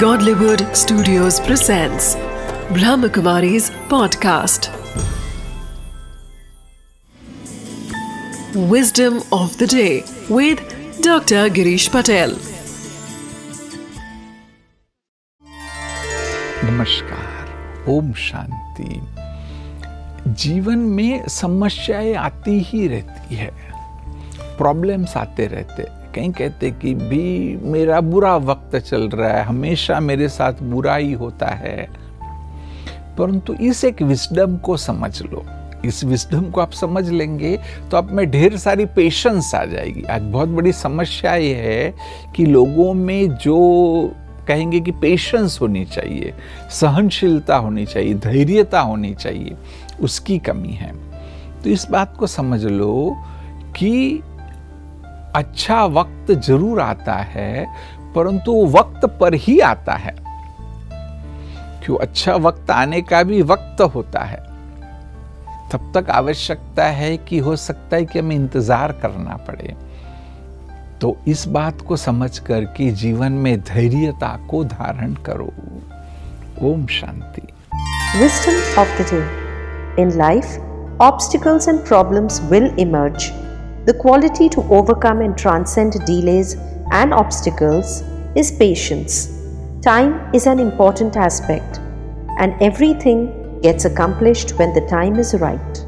Godlywood Studios presents Brahmakumari's podcast. Wisdom of the day with Dr. Girish Patel. नमस्कार ओम शांति जीवन में समस्याएँ आती ही रहती है प्रॉब्लम्स आते रहते कहीं कहते कि भी मेरा बुरा वक्त चल रहा है, हमेशा मेरे साथ बुरा ही होता है। परंतु इस एक विस्डम को समझ लो। इस विस्डम को आप समझ लेंगे तो आप में ढेर सारी पेशेंस आ जाएगी। आज बहुत बड़ी समस्या ये है कि लोगों में जो कहेंगे कि पेशेंस होनी चाहिए, सहनशीलता होनी चाहिए, धैर्यता होनी चाहिए, उसकी कमी है। तो इस बात को समझ लो कि अच्छा वक्त ज़रूर आता है परंतु वक्त पर ही आता है। क्यों? अच्छा वक्त आने का भी वक्त होता है। तब तक आवश्यकता है कि हो सकता है कि हमें इंतज़ार करना पड़े। तो इस बात को समझ कर कि जीवन में धैर्यता को धारण करो। Om Shanti. Wisdom of the day. In life, obstacles and problems will emerge. The quality to overcome and transcend delays and obstacles is patience. Time is an important aspect, and everything gets accomplished when the time is right.